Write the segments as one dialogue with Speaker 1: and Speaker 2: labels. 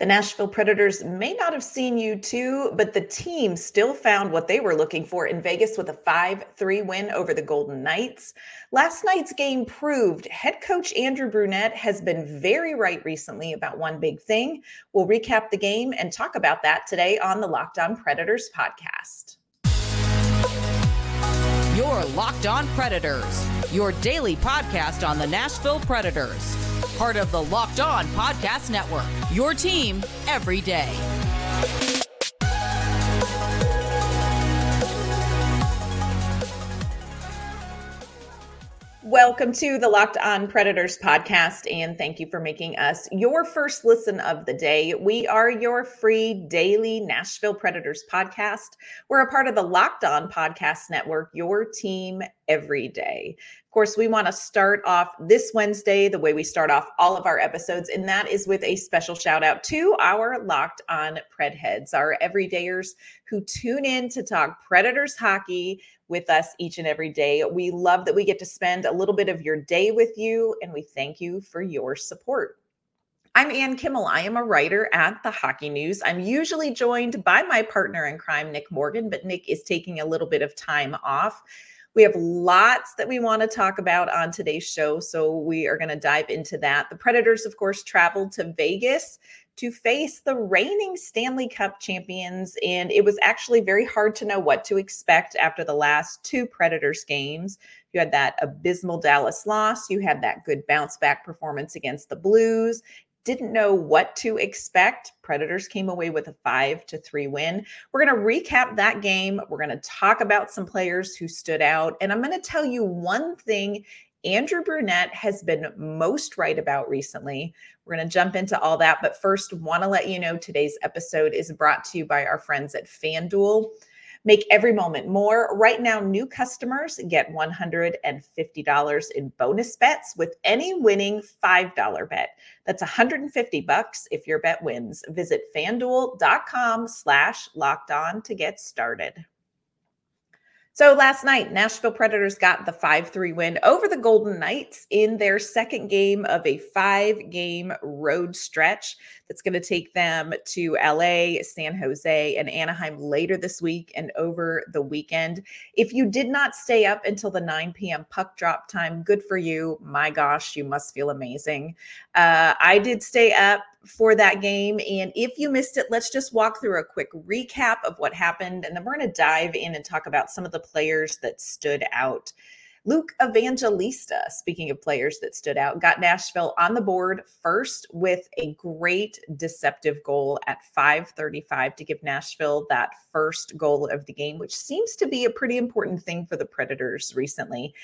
Speaker 1: The Nashville Predators may not have seen you too, but the team still found what they were looking for in Vegas with a 5 3 win over the Golden Knights. Last night's game proved head coach Andrew Brunette has been very right recently about one big thing. We'll recap the game and talk about that today on the Locked On Predators podcast.
Speaker 2: Your Locked On Predators, your daily podcast on the Nashville Predators part of the Locked On Podcast Network. Your team every day.
Speaker 1: Welcome to the Locked On Predators podcast, and thank you for making us your first listen of the day. We are your free daily Nashville Predators podcast. We're a part of the Locked On Podcast Network, your team every day. Of course, we want to start off this Wednesday the way we start off all of our episodes, and that is with a special shout out to our locked on Pred heads, our everydayers who tune in to talk Predators hockey with us each and every day. We love that we get to spend a little bit of your day with you, and we thank you for your support. I'm Ann Kimmel. I am a writer at the Hockey News. I'm usually joined by my partner in crime, Nick Morgan, but Nick is taking a little bit of time off. We have lots that we want to talk about on today's show. So we are going to dive into that. The Predators, of course, traveled to Vegas to face the reigning Stanley Cup champions. And it was actually very hard to know what to expect after the last two Predators games. You had that abysmal Dallas loss, you had that good bounce back performance against the Blues, didn't know what to expect. Predators came away with a five to three win. We're going to recap that game. We're going to talk about some players who stood out. And I'm going to tell you one thing Andrew Brunette has been most right about recently. We're going to jump into all that. But first, want to let you know today's episode is brought to you by our friends at FanDuel. Make every moment more. Right now, new customers get $150 in bonus bets with any winning $5 bet. That's 150 bucks if your bet wins. Visit fanduel.com slash locked on to get started. So last night, Nashville Predators got the 5 3 win over the Golden Knights in their second game of a five game road stretch that's going to take them to LA, San Jose, and Anaheim later this week and over the weekend. If you did not stay up until the 9 p.m. puck drop time, good for you. My gosh, you must feel amazing. Uh, I did stay up for that game. And if you missed it, let's just walk through a quick recap of what happened. And then we're going to dive in and talk about some of the players that stood out. Luke Evangelista, speaking of players that stood out, got Nashville on the board first with a great deceptive goal at 535 to give Nashville that first goal of the game, which seems to be a pretty important thing for the Predators recently.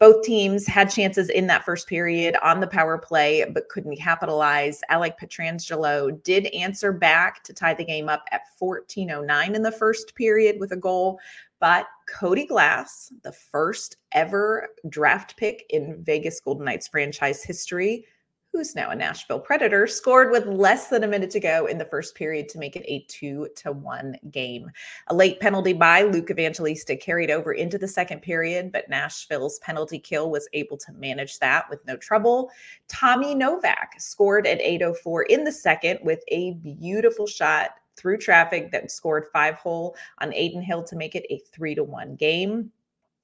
Speaker 1: Both teams had chances in that first period on the power play, but couldn't capitalize. Alec Pietrangelo did answer back to tie the game up at 14.09 in the first period with a goal. But Cody Glass, the first ever draft pick in Vegas Golden Knights franchise history, who's now a Nashville Predator, scored with less than a minute to go in the first period to make it a two to one game. A late penalty by Luke Evangelista carried over into the second period, but Nashville's penalty kill was able to manage that with no trouble. Tommy Novak scored at 804 in the second with a beautiful shot through traffic that scored five hole on Adin Hill to make it a three to one game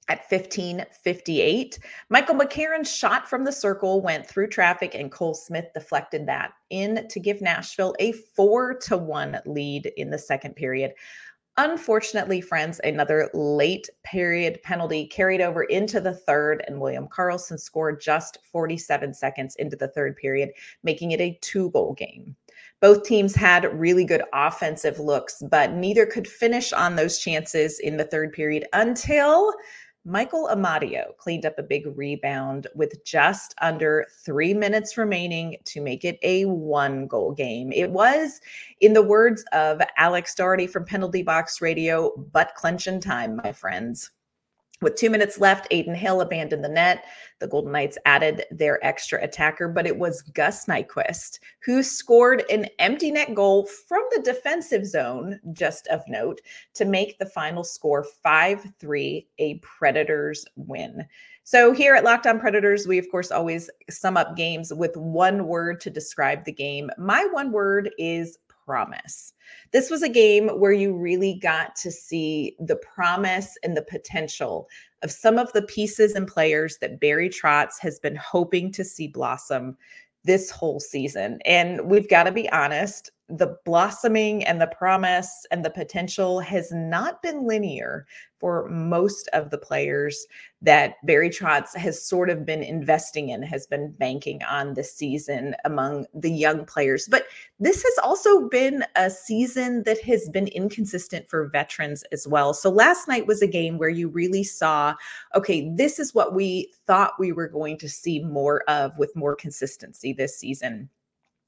Speaker 1: at 1558. Michael McCarron's shot from the circle went through traffic and Cole Smith deflected that in to give Nashville a 4 to 1 lead in the second period. Unfortunately, friends, another late period penalty carried over into the third, and William Karlsson scored just 47 seconds into the third period, making it a two goal game. Both teams had really good offensive looks, but neither could finish on those chances in the third period until Michael Amadio cleaned up a big rebound with just under three minutes remaining to make it a one goal game. It was, in the words of Alex Doherty from Penalty Box Radio, butt clenching time, my friends. With two minutes left, Adin Hill abandoned the net. The Golden Knights added their extra attacker, but it was Gus Nyquist who scored an empty net goal from the defensive zone, just of note, to make the final score 5 3, a Predators win. So, here at Locked On Predators, we of course always sum up games with one word to describe the game. My one word is promise. This was a game where you really got to see the promise and the potential of some of the pieces and players that Barry Trotz has been hoping to see blossom this whole season. And we've got to be honest, the blossoming and the promise and the potential has not been linear for most of the players that Barry Trotz has sort of been investing in, has been banking on this season among the young players. But this has also been a season that has been inconsistent for veterans as well. So last night was a game where you really saw okay, this is what we thought we were going to see more of with more consistency this season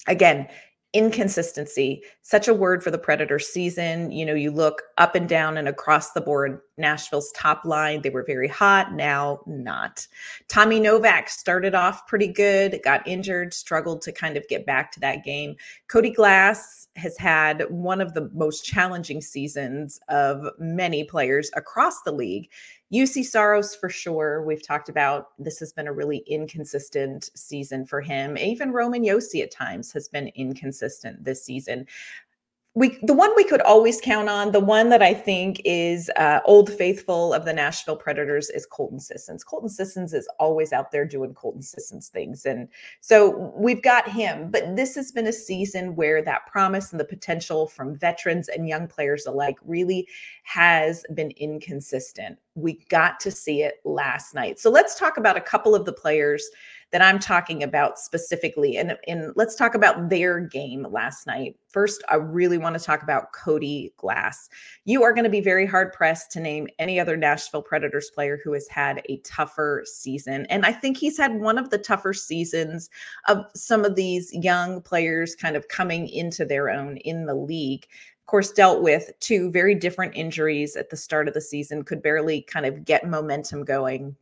Speaker 1: again inconsistency such a word for the predator season you know you look up and down and across the board nashville's top line they were very hot now not. Tommy novak started off pretty good got injured struggled to kind of get back to that game. Cody glass has had one of the most challenging seasons of many players across the league Juuse Saros for sure. We've talked about this has been a really inconsistent season for him. Even Roman Josi at times has been inconsistent this season we the one we could always count on, the one that I think is uh, old faithful of the Nashville Predators is Colton Sissons. Colton Sissons is always out there doing Colton Sissons things, and so we've got him. But this has been a season where that promise and the potential from veterans and young players alike really has been inconsistent. We got to see it last night. So let's talk about a couple of the players that I'm talking about specifically. And, and let's talk about their game last night. First, I really want to talk about Cody Glass. You are going to be very hard pressed to name any other Nashville Predators player who has had a tougher season. And I think he's had one of the tougher seasons of some of these young players kind of coming into their own in the league Of course dealt with two very different injuries at the start of the season could barely kind of get momentum going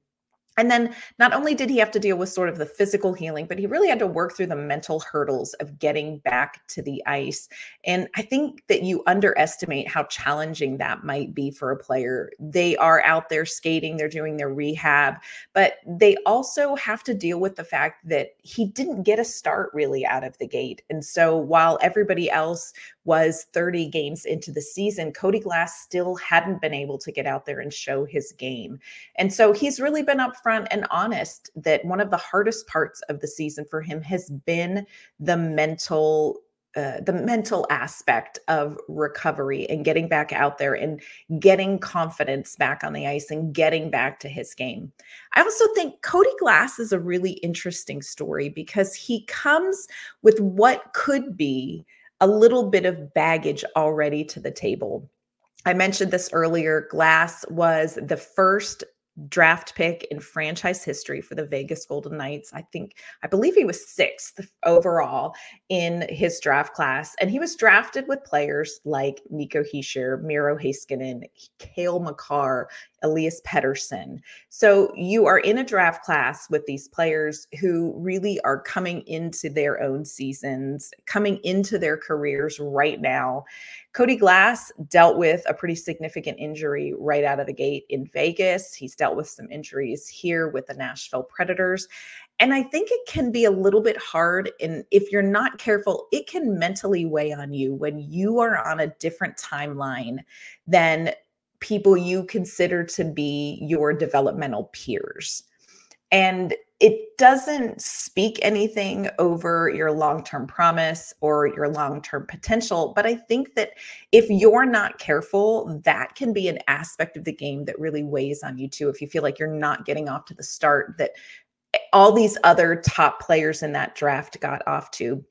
Speaker 1: and then not only did he have to deal with sort of the physical healing, but he really had to work through the mental hurdles of getting back to the ice. And I think that you underestimate how challenging that might be for a player. They are out there skating, they're doing their rehab, but they also have to deal with the fact that he didn't get a start really out of the gate. And so while everybody else was 30 games into the season, Cody Glass still hadn't been able to get out there and show his game. And so he's really been upfront and honest that one of the hardest parts of the season for him has been the mental uh, the mental aspect of recovery and getting back out there and getting confidence back on the ice and getting back to his game. I also think Cody Glass is a really interesting story because he comes with what could be a little bit of baggage already to the table. I mentioned this earlier. Glass was the first draft pick in franchise history for the Vegas Golden Knights. I think, I believe he was sixth overall in his draft class. And he was drafted with players like Nico Hischier, Miro Heiskanen, Cale Makar, Elias Pettersson. So you are in a draft class with these players who really are coming into their own seasons, coming into their careers right now. Cody Glass dealt with a pretty significant injury right out of the gate in Vegas. He's dealt with some injuries here with the Nashville Predators. And I think it can be a little bit hard. And if you're not careful, it can mentally weigh on you when you are on a different timeline than people you consider to be your developmental peers. And it doesn't speak anything over your long term promise or your long term potential. But I think that if you're not careful, that can be an aspect of the game that really weighs on you too. If you feel like you're not getting off to the start that eh, all these other top players in that draft got off to.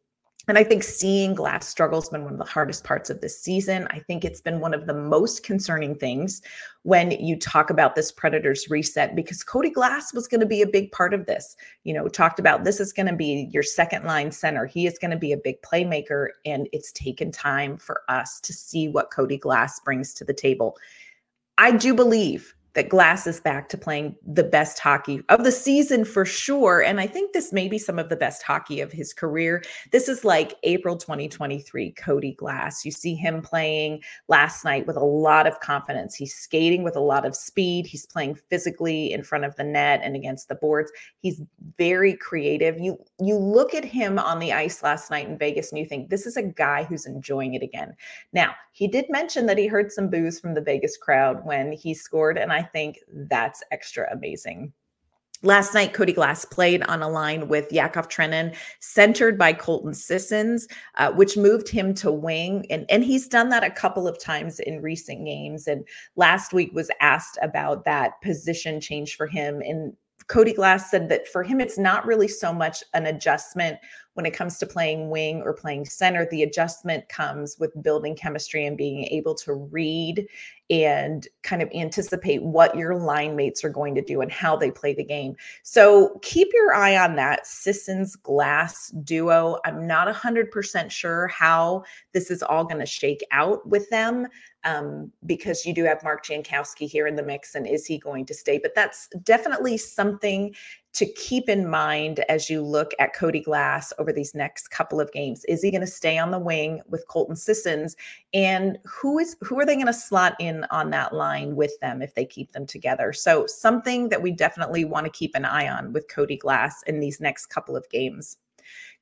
Speaker 1: And I think seeing Glass struggle has been one of the hardest parts of this season. I think it's been one of the most concerning things when you talk about this Predators reset because Cody Glass was going to be a big part of this. You know, talked about this is going to be your second line center. He is going to be a big playmaker, and it's taken time for us to see what Cody Glass brings to the table. I do believe that Glass is back to playing the best hockey of the season for sure. And I think this may be some of the best hockey of his career. This is like April 2023 Cody Glass. You see him playing last night with a lot of confidence. He's skating with a lot of speed. He's playing physically in front of the net and against the boards. He's very creative. You you look at him on the ice last night in Vegas and you think this is a guy who's enjoying it again. Now, he did mention that he heard some boos from the Vegas crowd when he scored and I think that's extra amazing. Last night, Cody Glass played on a line with Yakov Trenin, centered by Colton Sissons, uh, which moved him to wing. And, and he's done that a couple of times in recent games. And last week was asked about that position change for him. And Cody Glass said that for him, it's not really so much an adjustment when it comes to playing wing or playing center, the adjustment comes with building chemistry and being able to read and kind of anticipate what your line mates are going to do and how they play the game. So keep your eye on that Sissons Glass duo. I'm not 100% sure how this is all going to shake out with them um, because you do have Mark Jankowski here in the mix. And is he going to stay? But that's definitely something to keep in mind as you look at Cody Glass over these next couple of games. Is he going to stay on the wing with Colton Sissons? And who is who are they going to slot in on that line with them if they keep them together? So something that we definitely want to keep an eye on with Cody Glass in these next couple of games.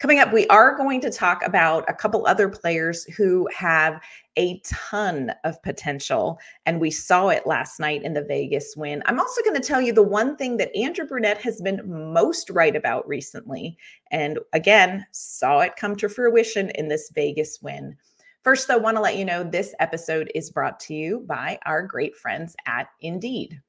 Speaker 1: Coming up, we are going to talk about a couple other players who have a ton of potential. And we saw it last night in the Vegas win. I'm also going to tell you the one thing that Andrew Brunette has been most right about recently. And again, saw it come to fruition in this Vegas win. First, though, I want to let you know this episode is brought to you by our great friends at Indeed.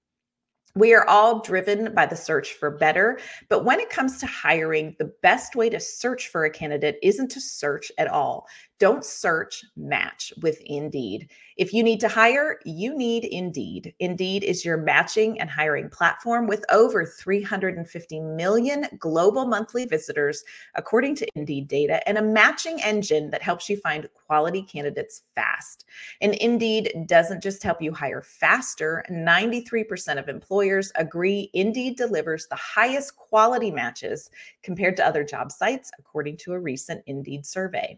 Speaker 1: We are all driven by the search for better, but when it comes to hiring, the best way to search for a candidate isn't to search at all. Don't search, match with Indeed. If you need to hire, you need Indeed. Indeed is your matching and hiring platform with over 350 million global monthly visitors, according to Indeed data, and a matching engine that helps you find quality candidates fast. And Indeed doesn't just help you hire faster, 93% of employers agree Indeed delivers the highest quality matches compared to other job sites, according to a recent Indeed survey.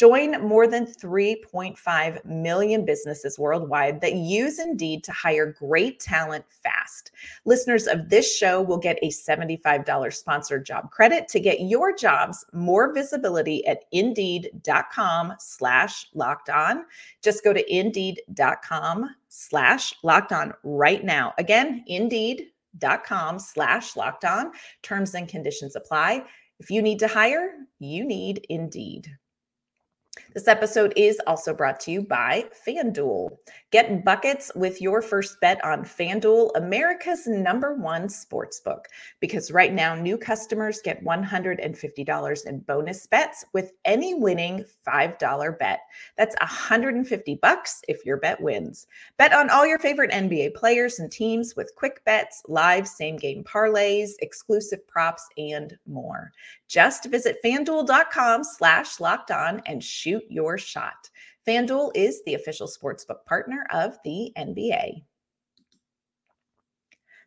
Speaker 1: Join more than 3.5 million businesses worldwide that use Indeed to hire great talent fast. Listeners of this show will get a $75 sponsored job credit to get your jobs more visibility at indeed.com slash locked on. Just go to indeed.com slash locked on right now. Again, indeed.com slash locked on. Terms and conditions apply. If you need to hire, you need Indeed. This episode is also brought to you by FanDuel. Get buckets with your first bet on FanDuel, America's number one sports book. Because right now, new customers get $150 in bonus bets with any winning $5 bet. That's 150 bucks if your bet wins. Bet on all your favorite NBA players and teams with quick bets, live same game parlays, exclusive props, and more. Just visit fanduel.com slash locked on and shoot your shot. FanDuel is the official sportsbook partner of the NBA.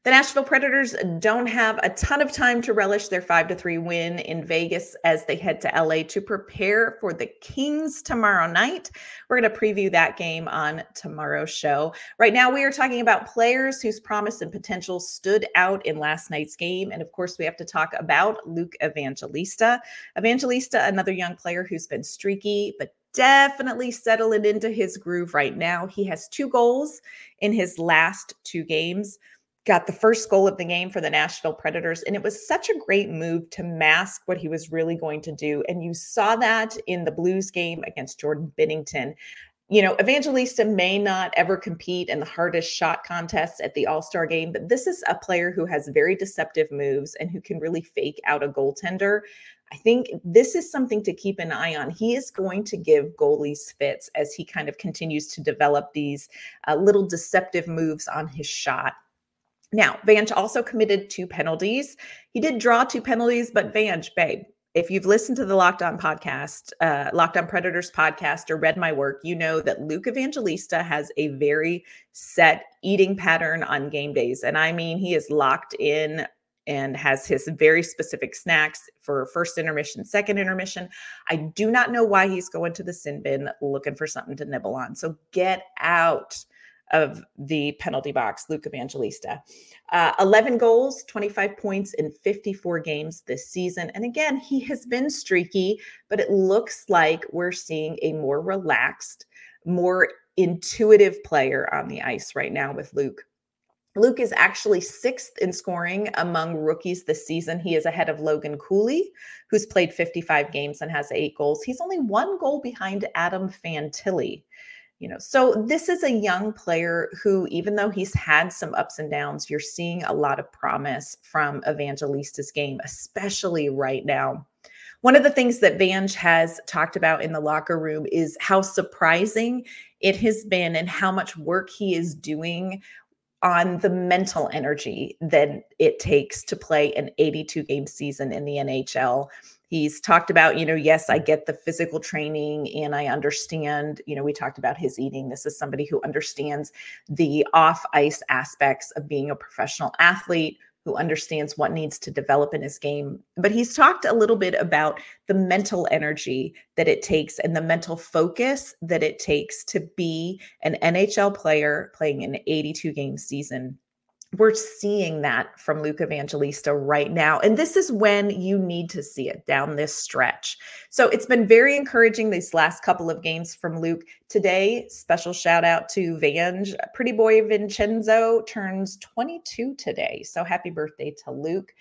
Speaker 1: The Nashville Predators don't have a ton of time to relish their 5 to 3 win in Vegas as they head to LA to prepare for the Kings tomorrow night. We're going to preview that game on tomorrow's show. Right now, we are talking about players whose promise and potential stood out in last night's game. And of course, we have to talk about Luke Evangelista. Evangelista, another young player who's been streaky, but definitely settling into his groove right now. He has two goals in his last two games got the first goal of the game for the Nashville Predators. And it was such a great move to mask what he was really going to do. And you saw that in the Blues game against Jordan Binnington. You know, Evangelista may not ever compete in the hardest shot contest at the All Star game, but this is a player who has very deceptive moves and who can really fake out a goaltender. I think this is something to keep an eye on. He is going to give goalies fits as he kind of continues to develop these uh, little deceptive moves on his shot. Now, Vange also committed two penalties. He did draw two penalties, but Vange, babe, if you've listened to the Locked On podcast, uh, Locked On Predators podcast, or read my work, you know that Luke Evangelista has a very set eating pattern on game days. And I mean, he is locked in and has his very specific snacks for first intermission, second intermission. I do not know why he's going to the sin bin looking for something to nibble on. So get out of the penalty box, Luke Evangelista. Uh, 11 goals, 25 points in 54 games this season. And again, he has been streaky, but it looks like we're seeing a more relaxed, more intuitive player on the ice right now with Luke. Luke is actually sixth in scoring among rookies this season. He is ahead of Logan Cooley, who's played 55 games and has eight goals. He's only one goal behind Adam Fantilli you know so this is a young player who even though he's had some ups and downs you're seeing a lot of promise from evangelista's game especially right now. One of the things that Vange has talked about in the locker room is how surprising it has been and how much work he is doing on the mental energy that it takes to play an 82 game season in the NHL he's talked about you know yes i get the physical training and i understand you know we talked about his eating. This is somebody who understands the off ice aspects of being a professional athlete who understands what needs to develop in his game. But he's talked a little bit about the mental energy that it takes and the mental focus that it takes to be an nhl player playing an 82 game season we're seeing that from Luke Evangelista right now. And this is when you need to see it down this stretch. So it's been very encouraging these last couple of games from Luke. Today, special shout out to Vange. Pretty boy Vincenzo turns 22 today. So happy birthday to Luke.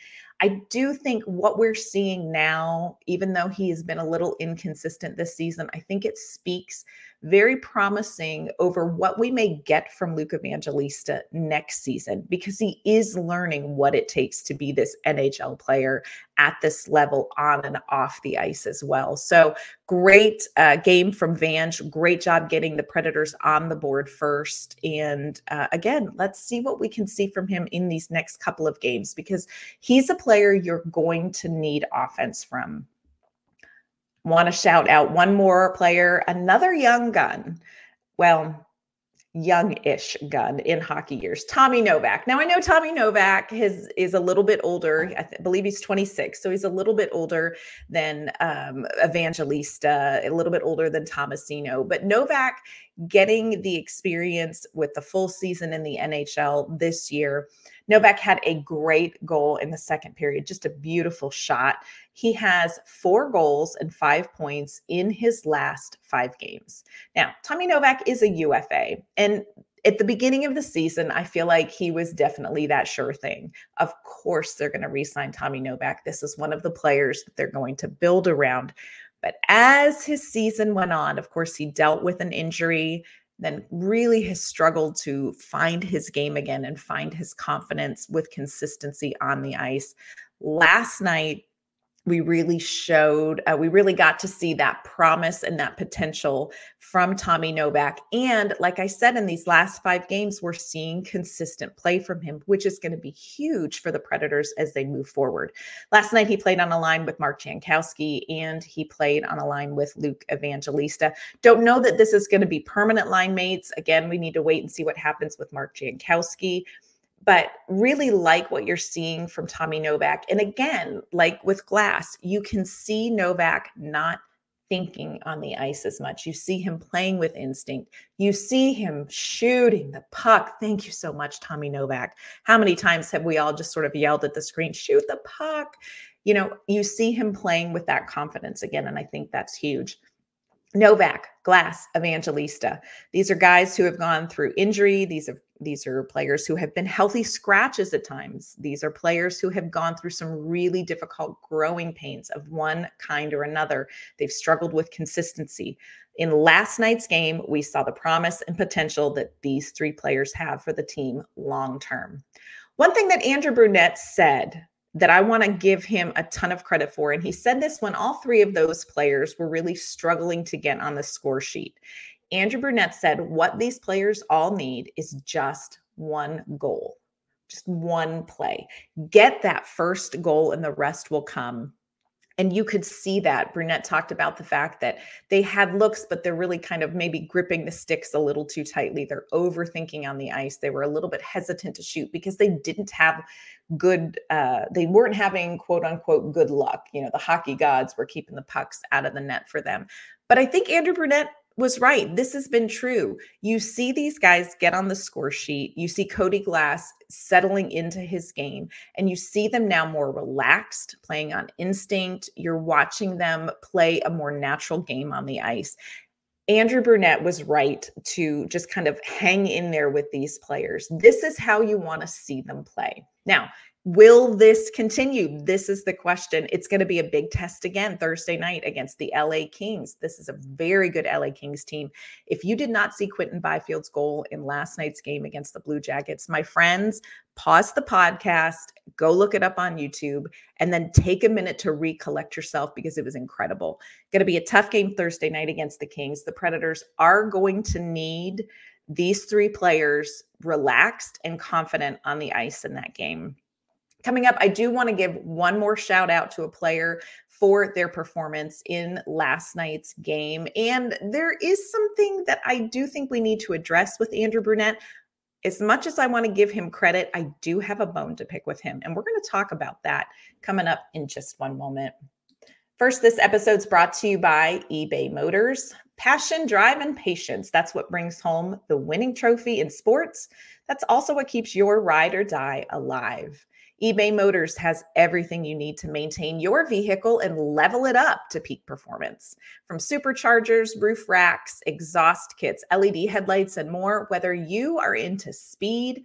Speaker 1: I do think what we're seeing now, even though he has been a little inconsistent this season, I think it speaks very promising over what we may get from Luke Evangelista next season because he is learning what it takes to be this NHL player at this level on and off the ice as well. So great uh, game from Vange. Great job getting the Predators on the board first. And uh, again, let's see what we can see from him in these next couple of games because he's a player you're going to need offense from want to shout out one more player, another young gun. Well, young-ish gun in hockey years, Tommy Novak. Now I know Tommy Novak is is a little bit older. I th- believe he's 26, so he's a little bit older than um, Evangelista, a little bit older than Tomasino. But Novak getting the experience with the full season in the NHL this year Novak had a great goal in the second period, just a beautiful shot. He has four goals and five points in his last five games. Now, Tommy Novak is a UFA, and at the beginning of the season, I feel like he was definitely that sure thing. Of course, they're going to re sign Tommy Novak. This is one of the players that they're going to build around. But as his season went on, of course, he dealt with an injury then really has struggled to find his game again and find his confidence with consistency on the ice. Last night, we really showed, uh, we really got to see that promise and that potential from Tommy Novak. And like I said, in these last five games, we're seeing consistent play from him, which is going to be huge for the Predators as they move forward. Last night, he played on a line with Mark Jankowski and he played on a line with Luke Evangelista. Don't know that this is going to be permanent line mates. Again, we need to wait and see what happens with Mark Jankowski but really like what you're seeing from Tommy Novak. And again, like with Glass, you can see Novak not thinking on the ice as much. You see him playing with instinct. You see him shooting the puck. Thank you so much, Tommy Novak. How many times have we all just sort of yelled at the screen, shoot the puck? You know, you see him playing with that confidence again. And I think that's huge. Novak, Glass, Evangelista. These are guys who have gone through injury. These are these are players who have been healthy scratches at times. These are players who have gone through some really difficult growing pains of one kind or another. They've struggled with consistency. In last night's game, we saw the promise and potential that these three players have for the team long term. One thing that Andrew Brunette said that I want to give him a ton of credit for. And he said this when all three of those players were really struggling to get on the score sheet. Andrew Brunette said, What these players all need is just one goal. just one play. Get that first goal, and the rest will come and you could see that Brunette talked about the fact that they had looks, but they're really kind of maybe gripping the sticks a little too tightly. They're overthinking on the ice. They were a little bit hesitant to shoot because they didn't have good, uh, they weren't having quote unquote good luck. You know, the hockey gods were keeping the pucks out of the net for them. But I think Andrew Brunette was right. This has been true. You see these guys get on the score sheet. You see Cody Glass settling into his game, and you see them now more relaxed, playing on instinct. You're watching them play a more natural game on the ice. Andrew Brunette was right to just kind of hang in there with these players. This is how you want to see them play. Now, Will this continue? This is the question. It's going to be a big test again Thursday night against the LA Kings. This is a very good LA Kings team. If you did not see Quinton Byfield's goal in last night's game against the Blue Jackets, my friends, pause the podcast, go look it up on YouTube, and then take a minute to recollect yourself because it was incredible. Going to be a tough game Thursday night against the Kings. The Predators are going to need these three players relaxed and confident on the ice in that game. Coming up, I do want to give one more shout out to a player for their performance in last night's game. And there is something that I do think we need to address with Andrew Brunette. As much as I want to give him credit, I do have a bone to pick with him. And we're going to talk about that coming up in just one moment. First, this episode's brought to you by eBay Motors. Passion, drive, and patience. That's what brings home the winning trophy in sports. That's also what keeps your ride or die alive eBay Motors has everything you need to maintain your vehicle and level it up to peak performance. From superchargers, roof racks, exhaust kits, LED headlights, and more, whether you are into speed,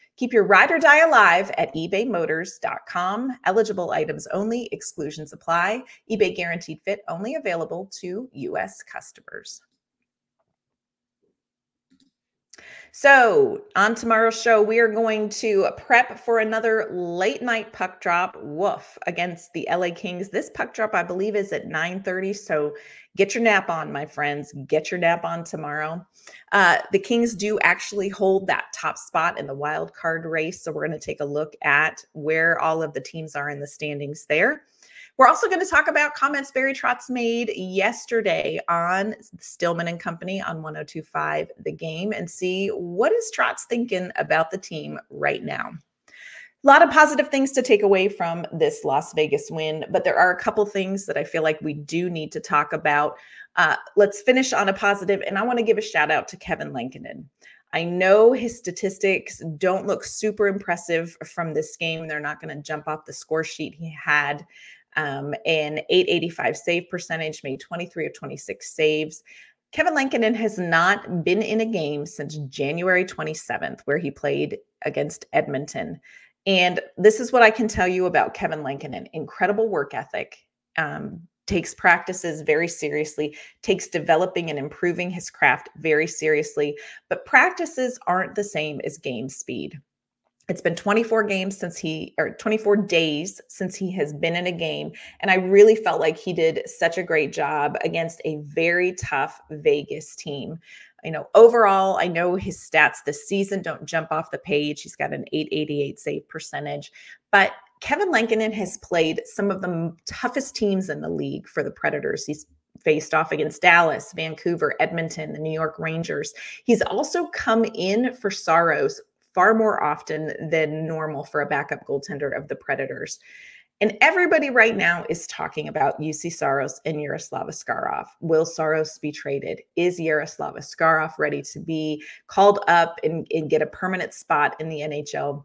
Speaker 1: Keep your ride or die alive at ebaymotors.com. Eligible items only, exclusions apply. eBay guaranteed fit only available to U.S. customers. So, on tomorrow's show, we are going to prep for another late night puck drop. Woof against the LA Kings. This puck drop, I believe, is at 9:30. So, get your nap on, my friends. Get your nap on tomorrow. Uh, the Kings do actually hold that top spot in the wild card race. So, we're going to take a look at where all of the teams are in the standings there. We're also going to talk about comments Barry Trotz made yesterday on Stillman and Company on 1025 The Game and see what is Trotz thinking about the team right now. A lot of positive things to take away from this Las Vegas win, but there are a couple things that I feel like we do need to talk about. Uh, let's finish on a positive, and I want to give a shout out to Kevin Lankinen. I know his statistics don't look super impressive from this game. They're not going to jump off the score sheet he had um, an 885 save percentage, made 23 of 26 saves. Kevin Lankinen has not been in a game since January 27th, where he played against Edmonton. And this is what I can tell you about Kevin Lankinen incredible work ethic, um, takes practices very seriously, takes developing and improving his craft very seriously. But practices aren't the same as game speed. It's been 24 games since he, or 24 days since he has been in a game. And I really felt like he did such a great job against a very tough Vegas team. You know, overall, I know his stats this season don't jump off the page. He's got an 888 save percentage, but Kevin Lankinen has played some of the toughest teams in the league for the Predators. He's faced off against Dallas, Vancouver, Edmonton, the New York Rangers. He's also come in for Saros far more often than normal for a backup goaltender of the Predators. And everybody right now is talking about Juuse Saros and Yaroslav Askarov. Will Saros be traded? Is Yaroslav Askarov ready to be called up and, and get a permanent spot in the NHL?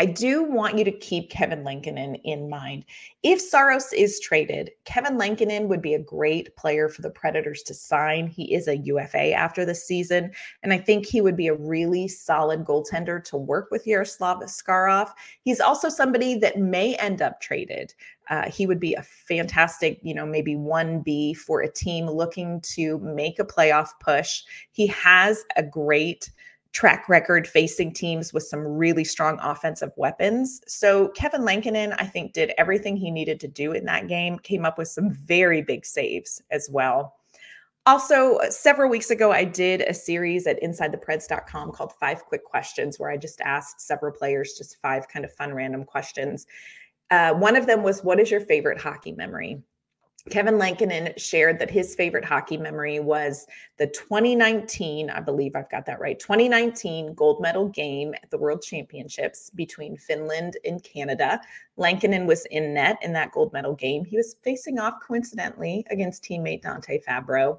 Speaker 1: I do want you to keep Kevin Lankinen in mind. If Saros is traded, Kevin Lankinen would be a great player for the Predators to sign. He is a UFA after the season, and I think he would be a really solid goaltender to work with Yaroslav Askarov. He's also somebody that may end up traded. Uh, he would be a fantastic, you know, maybe 1B for a team looking to make a playoff push. He has a great track record facing teams with some really strong offensive weapons. So Kevin Lankinen, I think, did everything he needed to do in that game, came up with some very big saves as well. Also, several weeks ago, I did a series at InsideThePreds.com called Five Quick Questions, where I just asked several players just five kind of fun random questions. Uh, one of them was, What is your favorite hockey memory? Kevin Lankinen shared that his favorite hockey memory was the 2019, I believe I've got that right, 2019 gold medal game at the World Championships between Finland and Canada. Lankinen was in net in that gold medal game. He was facing off coincidentally against teammate Dante Fabbro.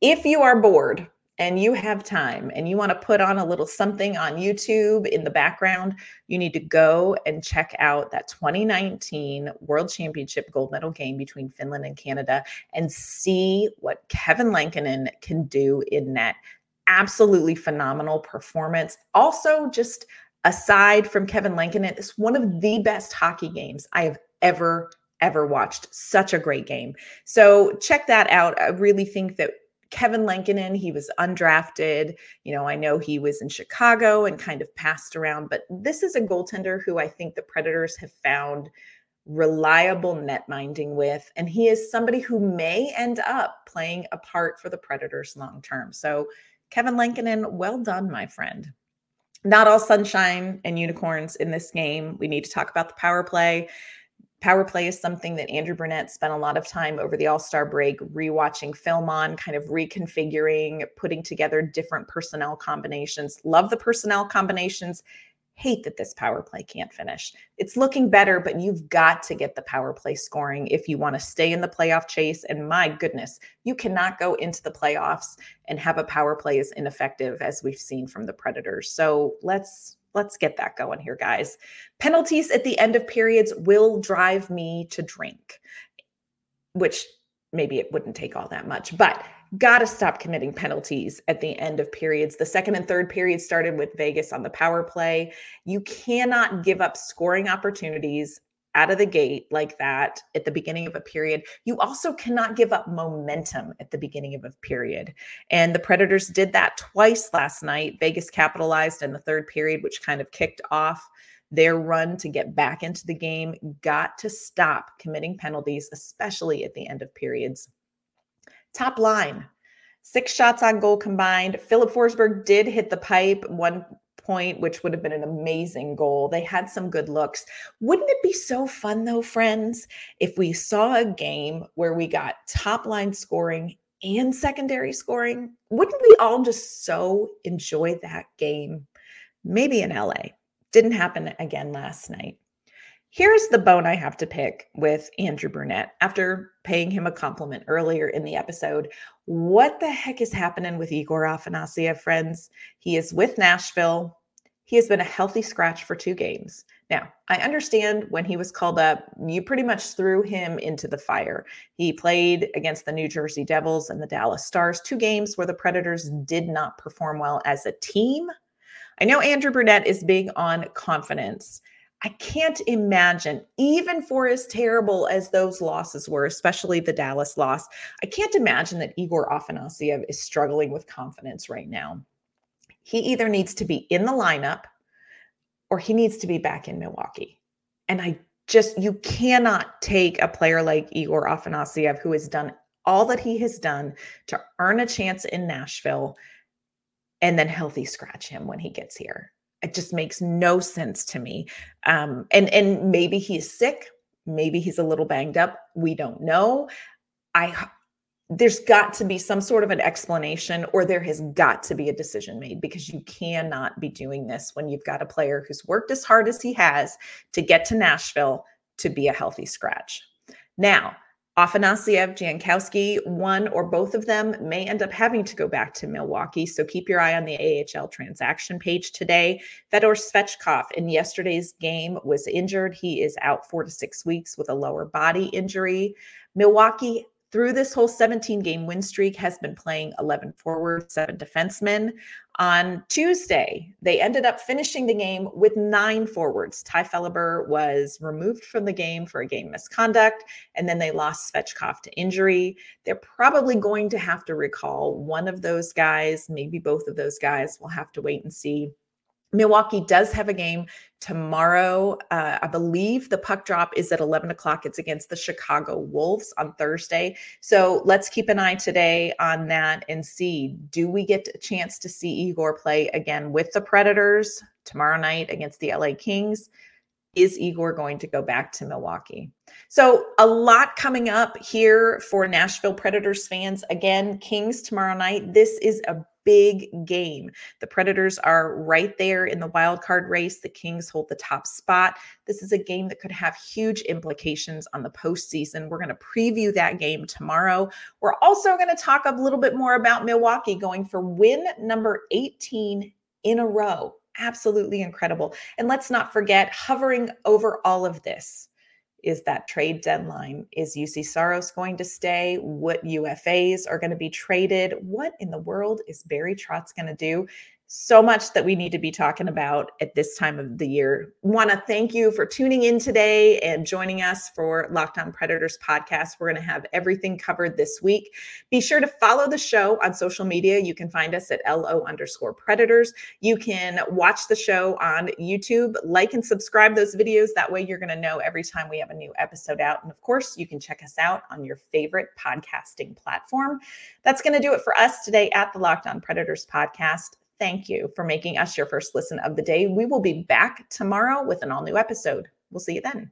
Speaker 1: If you are bored and you have time and you want to put on a little something on YouTube in the background, you need to go and check out that 2019 World Championship gold medal game between Finland and Canada and see what Kevin Lankinen can do in net. Absolutely phenomenal performance. Also, just aside from Kevin Lankinen, it's one of the best hockey games I have ever ever watched. Such a great game. So check that out. I really think that Kevin Lankinen, he was undrafted. You know, I know he was in Chicago and kind of passed around, but this is a goaltender who I think the Predators have found reliable net minding with. And he is somebody who may end up playing a part for the Predators long term. So, Kevin Lankinen, well done, my friend. Not all sunshine and unicorns in this game. We need to talk about the power play. Power play is something that Andrew Brunette spent a lot of time over the All Star break rewatching film on, kind of reconfiguring, putting together different personnel combinations. Love the personnel combinations. Hate that this power play can't finish. It's looking better, but you've got to get the power play scoring if you want to stay in the playoff chase. And my goodness, you cannot go into the playoffs and have a power play as ineffective as we've seen from the Predators. So let's let's get that going here, guys. Penalties at the end of periods will drive me to drink, which maybe it wouldn't take all that much, but got to stop committing penalties at the end of periods. The second and third period started with Vegas on the power play. You cannot give up scoring opportunities out of the gate like that at the beginning of a period, you also cannot give up momentum at the beginning of a period. And the Predators did that twice last night. Vegas capitalized in the third period, which kind of kicked off their run to get back into the game. Got to stop committing penalties, especially at the end of periods. Top line. Six shots on goal combined. Filip Forsberg did hit the pipe one point, which would have been an amazing goal. They had some good looks. Wouldn't it be so fun, though, friends, if we saw a game where we got top line scoring and secondary scoring? Wouldn't we all just so enjoy that game? Maybe in LA. Didn't happen again last night. Here's the bone I have to pick with Andrew Brunette after paying him a compliment earlier in the episode. What the heck is happening with Egor Afanasyev, friends? He is with Nashville. He has been a healthy scratch for two games. Now, I understand when he was called up, you pretty much threw him into the fire. He played against the New Jersey Devils and the Dallas Stars, two games where the Predators did not perform well as a team. I know Andrew Brunette is big on confidence I can't imagine, even for as terrible as those losses were, especially the Dallas loss, I can't imagine that Egor Afanasyev is struggling with confidence right now. He either needs to be in the lineup or he needs to be back in Milwaukee. And I just, you cannot take a player like Egor Afanasyev, who has done all that he has done to earn a chance in Nashville, and then healthy scratch him when he gets here it just makes no sense to me um, and and maybe he's sick maybe he's a little banged up we don't know i there's got to be some sort of an explanation or there has got to be a decision made because you cannot be doing this when you've got a player who's worked as hard as he has to get to Nashville to be a healthy scratch. Now, Afanasyev, Jankowski, one or both of them may end up having to go back to Milwaukee. So keep your eye on the AHL transaction page today. Fedor Svechkov in yesterday's game was injured. He is out four to six weeks with a lower body injury. Milwaukee through this whole 17 game win streak has been playing 11 forward, seven defensemen. On Tuesday, they ended up finishing the game with nine forwards. Tye Felhaber was removed from the game for a game misconduct, and then they lost Svechkov to injury. They're probably going to have to recall one of those guys, maybe both of those guys. We'll have to wait and see Milwaukee does have a game tomorrow. Uh, I believe the puck drop is at 11 o'clock. It's against the Chicago Wolves on Thursday. So let's keep an eye today on that and see do we get a chance to see Egor play again with the Predators tomorrow night against the LA Kings? Is Egor going to go back to Milwaukee? So, a lot coming up here for Nashville Predators fans. Again, Kings tomorrow night. This is a big game. The Predators are right there in the wild card race. The Kings hold the top spot. This is a game that could have huge implications on the postseason. We're going to preview that game tomorrow. We're also going to talk a little bit more about Milwaukee going for win number 18 in a row. Absolutely incredible. And let's not forget, hovering over all of this is that trade deadline. Is Juuse Saros going to stay? What UFAs are going to be traded? What in the world is Barry Trotz going to do? So much that we need to be talking about at this time of the year. Want to thank you for tuning in today and joining us for Locked On Predators podcast. We're going to have everything covered this week. Be sure to follow the show on social media. You can find us at LO underscore predators. You can watch the show on YouTube, like and subscribe those videos. That way you're going to know every time we have a new episode out. And of course, you can check us out on your favorite podcasting platform. That's going to do it for us today at the Locked On Predators podcast. Thank you for making us your first listen of the day. We will be back tomorrow with an all new episode. We'll see you then.